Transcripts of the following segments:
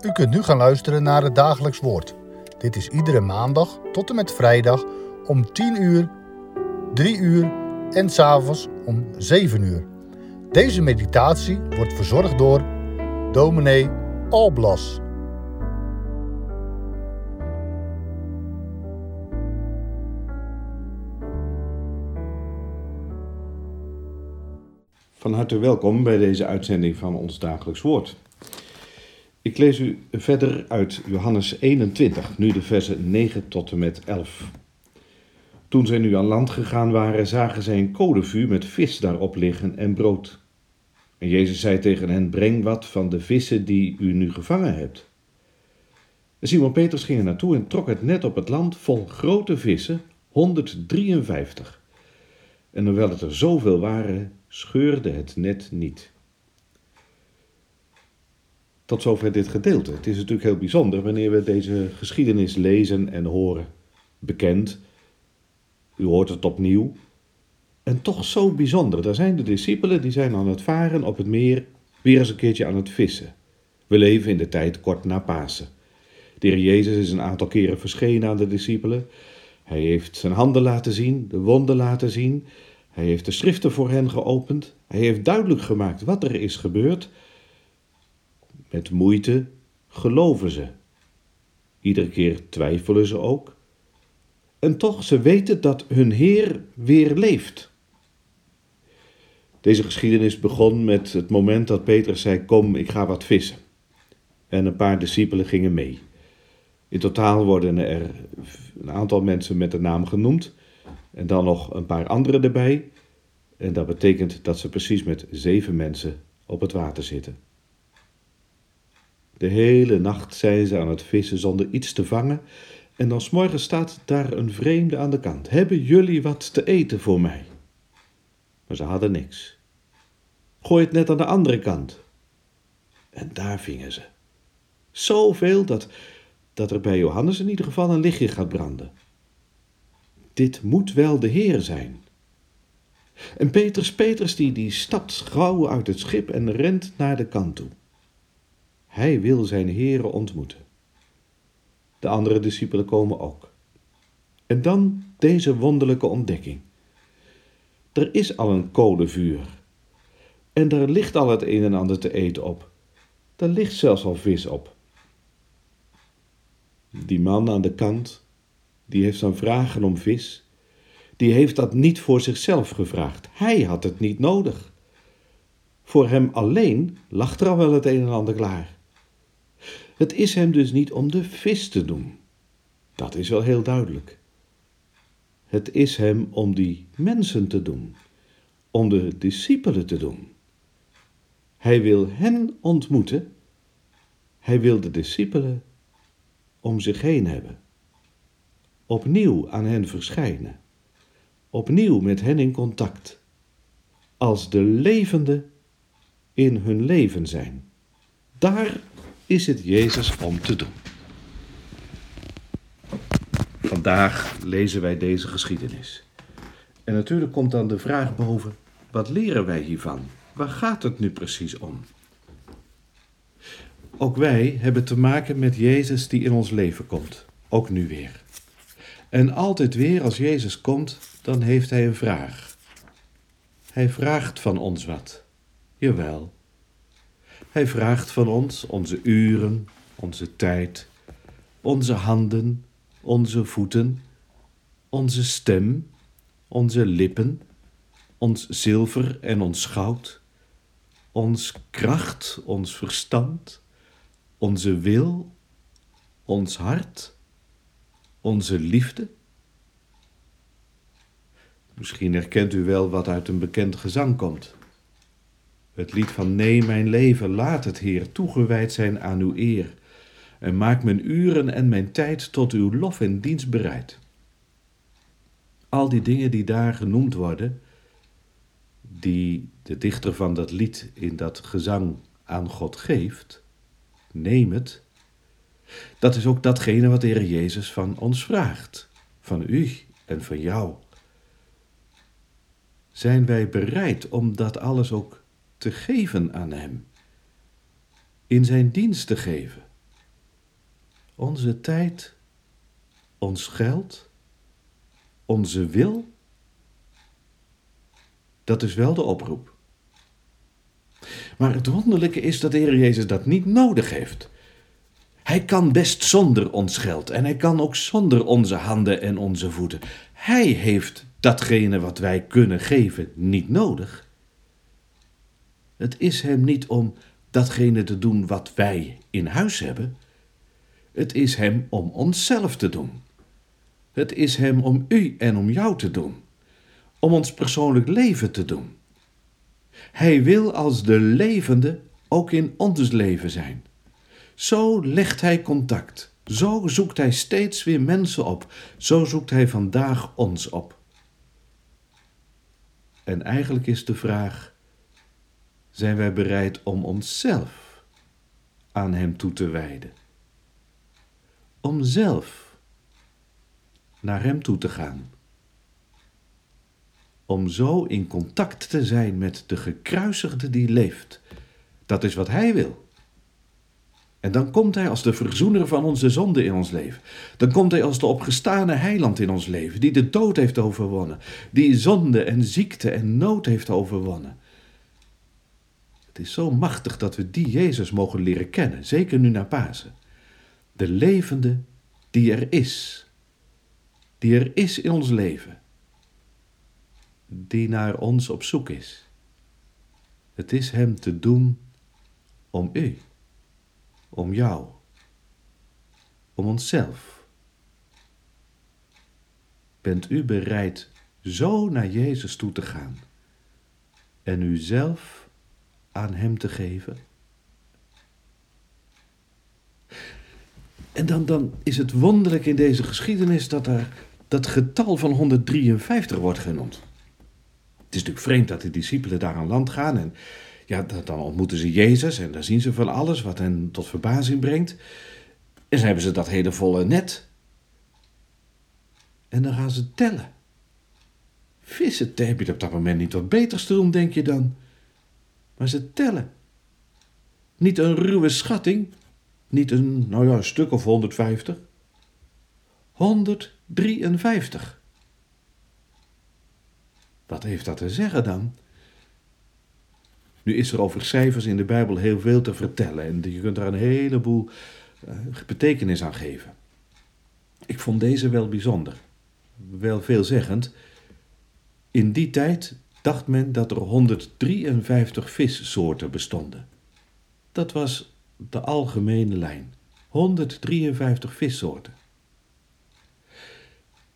U kunt nu gaan luisteren naar het dagelijks woord. Dit is iedere maandag tot en met vrijdag om 10 uur, 3 uur en s'avonds om 7 uur. Deze meditatie wordt verzorgd door dominee Alblas. Van harte welkom bij deze uitzending van ons dagelijks woord. Ik lees u verder uit Johannes 21, nu de versen 9 tot en met 11. Toen zij nu aan land gegaan waren, zagen zij een kolenvuur met vis daarop liggen en brood. En Jezus zei tegen hen: Breng wat van de vissen die u nu gevangen hebt. En Simon Petrus ging er naartoe en trok het net op het land vol grote vissen, 153. En hoewel het er zoveel waren, scheurde het net niet. Tot zover dit gedeelte. Het is natuurlijk heel bijzonder wanneer we deze geschiedenis lezen en horen. Bekend, u hoort het opnieuw. En toch zo bijzonder. Daar zijn de discipelen die zijn aan het varen op het meer, weer eens een keertje aan het vissen. We leven in de tijd kort na Pasen. De heer Jezus is een aantal keren verschenen aan de discipelen. Hij heeft zijn handen laten zien, de wonden laten zien. Hij heeft de schriften voor hen geopend. Hij heeft duidelijk gemaakt wat er is gebeurd. Met moeite geloven ze. Iedere keer twijfelen ze ook. En toch, ze weten dat hun Heer weer leeft. Deze geschiedenis begon met het moment dat Petrus zei: Kom, ik ga wat vissen. En een paar discipelen gingen mee. In totaal worden er een aantal mensen met de naam genoemd. En dan nog een paar anderen erbij. En dat betekent dat ze precies met zeven mensen op het water zitten. De hele nacht zijn ze aan het vissen zonder iets te vangen. En dan morgen staat daar een vreemde aan de kant. Hebben jullie wat te eten voor mij? Maar ze hadden niks. Gooi het net aan de andere kant. En daar vingen ze. Zoveel dat, dat er bij Johannes in ieder geval een lichtje gaat branden. Dit moet wel de Heer zijn. En Petrus, Petrus, die, die stapt gauw uit het schip en rent naar de kant toe. Hij wil zijn heren ontmoeten. De andere discipelen komen ook. En dan deze wonderlijke ontdekking. Er is al een kolenvuur. En er ligt al het een en ander te eten op. Er ligt zelfs al vis op. Die man aan de kant, die heeft dan vragen om vis die heeft dat niet voor zichzelf gevraagd. Hij had het niet nodig. Voor hem alleen lag er al wel het een en ander klaar. Het is hem dus niet om de vis te doen. Dat is wel heel duidelijk. Het is hem om die mensen te doen, om de discipelen te doen. Hij wil hen ontmoeten. Hij wil de discipelen om zich heen hebben. Opnieuw aan hen verschijnen opnieuw met hen in contact, als de levenden in hun leven zijn. Daar is het Jezus om te doen. Vandaag lezen wij deze geschiedenis. En natuurlijk komt dan de vraag boven: wat leren wij hiervan? Waar gaat het nu precies om? Ook wij hebben te maken met Jezus die in ons leven komt, ook nu weer. En altijd weer als Jezus komt, dan heeft hij een vraag. Hij vraagt van ons wat. Jawel. Hij vraagt van ons onze uren, onze tijd, onze handen, onze voeten, onze stem, onze lippen, ons zilver en ons goud, ons kracht, ons verstand, onze wil, ons hart onze liefde? Misschien herkent u wel wat uit een bekend gezang komt. Het lied van Nee, mijn leven, laat het Heer toegewijd zijn aan uw eer. En maak mijn uren en mijn tijd tot uw lof en dienst bereid. Al die dingen die daar genoemd worden, die de dichter van dat lied in dat gezang aan God geeft, neem het dat is ook datgene wat de Heer Jezus van ons vraagt, van u en van jou. Zijn wij bereid om dat alles ook te geven aan Hem? In Zijn dienst te geven, onze tijd, ons geld, onze wil? Dat is wel de oproep. Maar het wonderlijke is dat de Heer Jezus dat niet nodig heeft. Hij kan best zonder ons geld en hij kan ook zonder onze handen en onze voeten. Hij heeft datgene wat wij kunnen geven niet nodig. Het is hem niet om datgene te doen wat wij in huis hebben. Het is hem om onszelf te doen. Het is hem om u en om jou te doen. Om ons persoonlijk leven te doen. Hij wil als de levende ook in ons leven zijn. Zo legt hij contact. Zo zoekt hij steeds weer mensen op. Zo zoekt hij vandaag ons op. En eigenlijk is de vraag: zijn wij bereid om onszelf aan Hem toe te wijden? Om zelf naar Hem toe te gaan. Om zo in contact te zijn met de gekruisigde die leeft. Dat is wat Hij wil. En dan komt Hij als de verzoener van onze zonde in ons leven. Dan komt Hij als de opgestane heiland in ons leven, die de dood heeft overwonnen, die zonde en ziekte en nood heeft overwonnen. Het is zo machtig dat we die Jezus mogen leren kennen, zeker nu na Pasen. De levende die er is, die er is in ons leven, die naar ons op zoek is. Het is Hem te doen om u om jou, om onszelf. Bent u bereid zo naar Jezus toe te gaan en uzelf aan Hem te geven? En dan, dan is het wonderlijk in deze geschiedenis dat er dat getal van 153 wordt genoemd. Het is natuurlijk vreemd dat de discipelen daar aan land gaan en ja, dan ontmoeten ze Jezus en dan zien ze van alles wat hen tot verbazing brengt. En dan hebben ze dat hele volle net. En dan gaan ze tellen. Vissen, heb je op dat moment niet wat beters te doen, denk je dan? Maar ze tellen. Niet een ruwe schatting, niet een, nou ja, een stuk of 150. 153. Wat heeft dat te zeggen dan? Nu is er over cijfers in de Bijbel heel veel te vertellen en je kunt daar een heleboel uh, betekenis aan geven. Ik vond deze wel bijzonder, wel veelzeggend. In die tijd dacht men dat er 153 vissoorten bestonden. Dat was de algemene lijn. 153 vissoorten.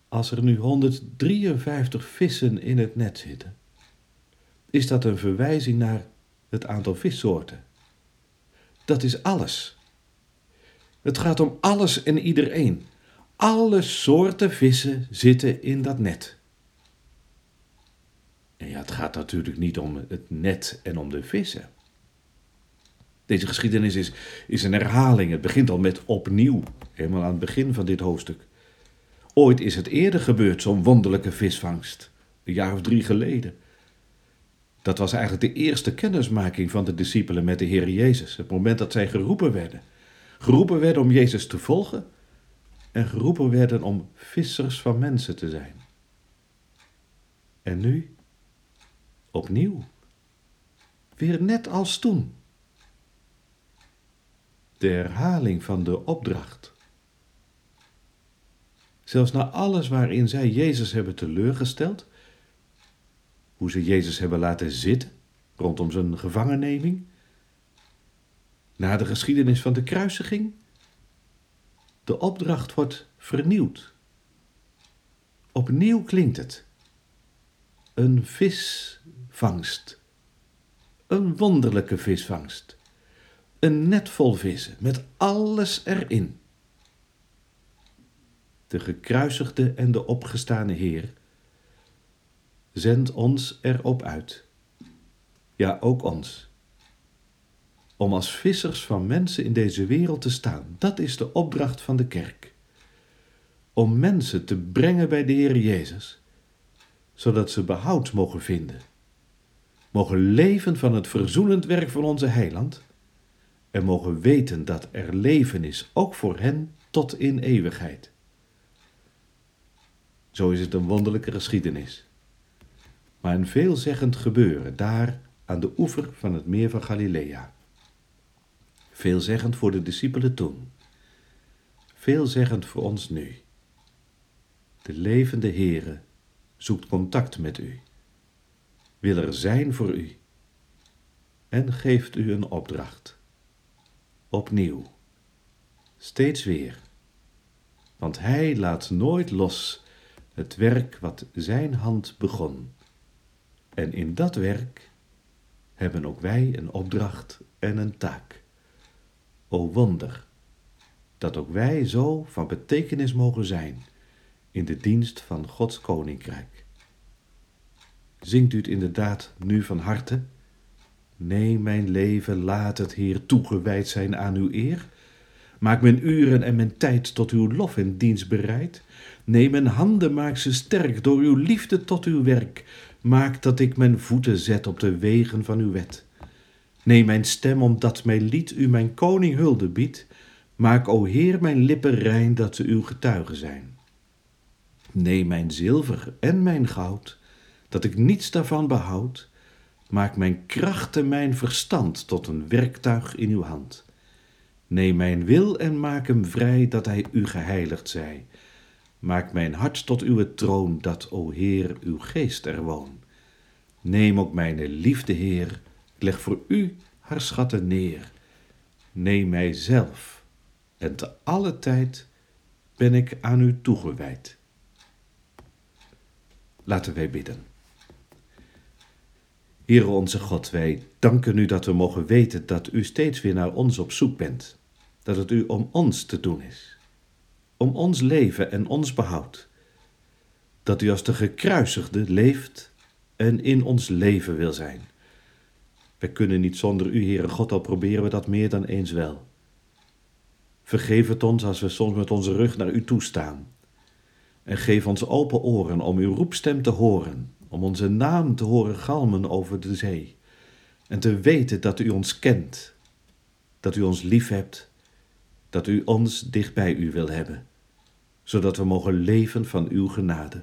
Als er nu 153 vissen in het net zitten, is dat een verwijzing naar het aantal vissoorten. Dat is alles. Het gaat om alles en iedereen. Alle soorten vissen zitten in dat net. En ja, het gaat natuurlijk niet om het net en om de vissen. Deze geschiedenis is, is een herhaling. Het begint al met opnieuw, helemaal aan het begin van dit hoofdstuk. Ooit is het eerder gebeurd, zo'n wonderlijke visvangst, een jaar of drie geleden. Dat was eigenlijk de eerste kennismaking van de discipelen met de Heer Jezus. Het moment dat zij geroepen werden. Geroepen werden om Jezus te volgen en geroepen werden om vissers van mensen te zijn. En nu, opnieuw, weer net als toen. De herhaling van de opdracht. Zelfs na alles waarin zij Jezus hebben teleurgesteld, hoe ze Jezus hebben laten zitten rondom zijn gevangenneming. Na de geschiedenis van de kruisiging. De opdracht wordt vernieuwd. Opnieuw klinkt het. Een visvangst. Een wonderlijke visvangst. Een net vol vissen met alles erin. De gekruisigde en de opgestane Heer Zend ons erop uit. Ja, ook ons. Om als vissers van mensen in deze wereld te staan. Dat is de opdracht van de kerk. Om mensen te brengen bij de Heer Jezus, zodat ze behoud mogen vinden. Mogen leven van het verzoenend werk van onze heiland en mogen weten dat er leven is, ook voor hen tot in eeuwigheid. Zo is het een wonderlijke geschiedenis. Maar een veelzeggend gebeuren daar aan de oever van het meer van Galilea. Veelzeggend voor de discipelen toen. Veelzeggend voor ons nu. De levende Heere zoekt contact met u. Wil er zijn voor u. En geeft u een opdracht. Opnieuw. Steeds weer. Want Hij laat nooit los het werk wat Zijn hand begon. En in dat werk hebben ook wij een opdracht en een taak. O wonder, dat ook wij zo van betekenis mogen zijn in de dienst van Gods koninkrijk. Zingt u het inderdaad nu van harte? Nee, mijn leven, laat het Heer toegewijd zijn aan uw eer. Maak mijn uren en mijn tijd tot uw lof en dienst bereid. Nee, mijn handen maak ze sterk door uw liefde tot uw werk. Maak dat ik mijn voeten zet op de wegen van uw wet. Neem mijn stem, omdat mijn lied u mijn koning hulde biedt. Maak, o Heer, mijn lippen rein, dat ze uw getuigen zijn. Neem mijn zilver en mijn goud, dat ik niets daarvan behoud. Maak mijn kracht en mijn verstand tot een werktuig in uw hand. Neem mijn wil en maak hem vrij, dat hij u geheiligd zij. Maak mijn hart tot uw troon, dat, o Heer, uw geest er woon. Neem ook mijn liefde Heer, leg voor u haar schatten neer. Neem mij zelf, en te alle tijd ben ik aan u toegewijd. Laten wij bidden. Heere onze God, wij danken u dat we mogen weten dat u steeds weer naar ons op zoek bent. Dat het u om ons te doen is. Om ons leven en ons behoud. Dat u als de gekruisigde leeft en in ons leven wil zijn. Wij kunnen niet zonder u, Heere God, al proberen we dat meer dan eens wel. Vergeef het ons als we soms met onze rug naar u toestaan. En geef ons open oren om uw roepstem te horen, om onze naam te horen galmen over de zee. En te weten dat u ons kent, dat u ons lief hebt, dat u ons dicht bij u wil hebben, zodat we mogen leven van uw genade.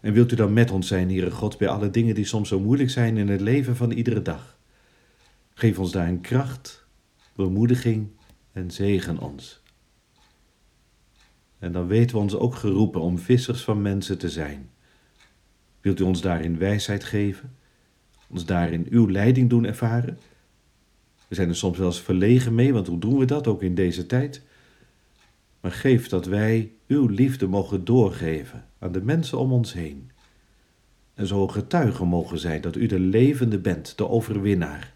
En wilt u dan met ons zijn, Heere God, bij alle dingen die soms zo moeilijk zijn in het leven van iedere dag? Geef ons daarin kracht, bemoediging en zegen ons. En dan weten we ons ook geroepen om vissers van mensen te zijn. Wilt u ons daarin wijsheid geven? Ons daarin uw leiding doen ervaren? We zijn er soms wel eens verlegen mee, want hoe doen we dat ook in deze tijd? Maar geef dat wij uw liefde mogen doorgeven aan de mensen om ons heen. En zo getuigen mogen zijn dat u de levende bent, de overwinnaar,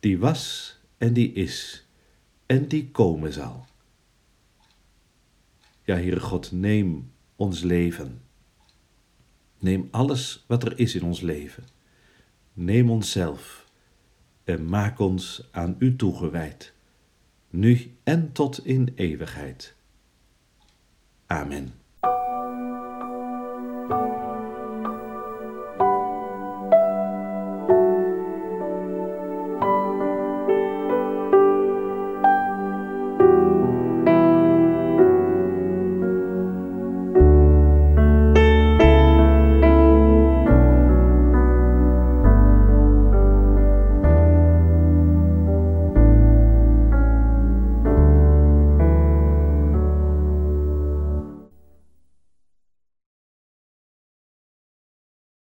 die was en die is en die komen zal. Ja, Heere God, neem ons leven. Neem alles wat er is in ons leven. Neem onszelf en maak ons aan U toegewijd, nu en tot in eeuwigheid. Amen.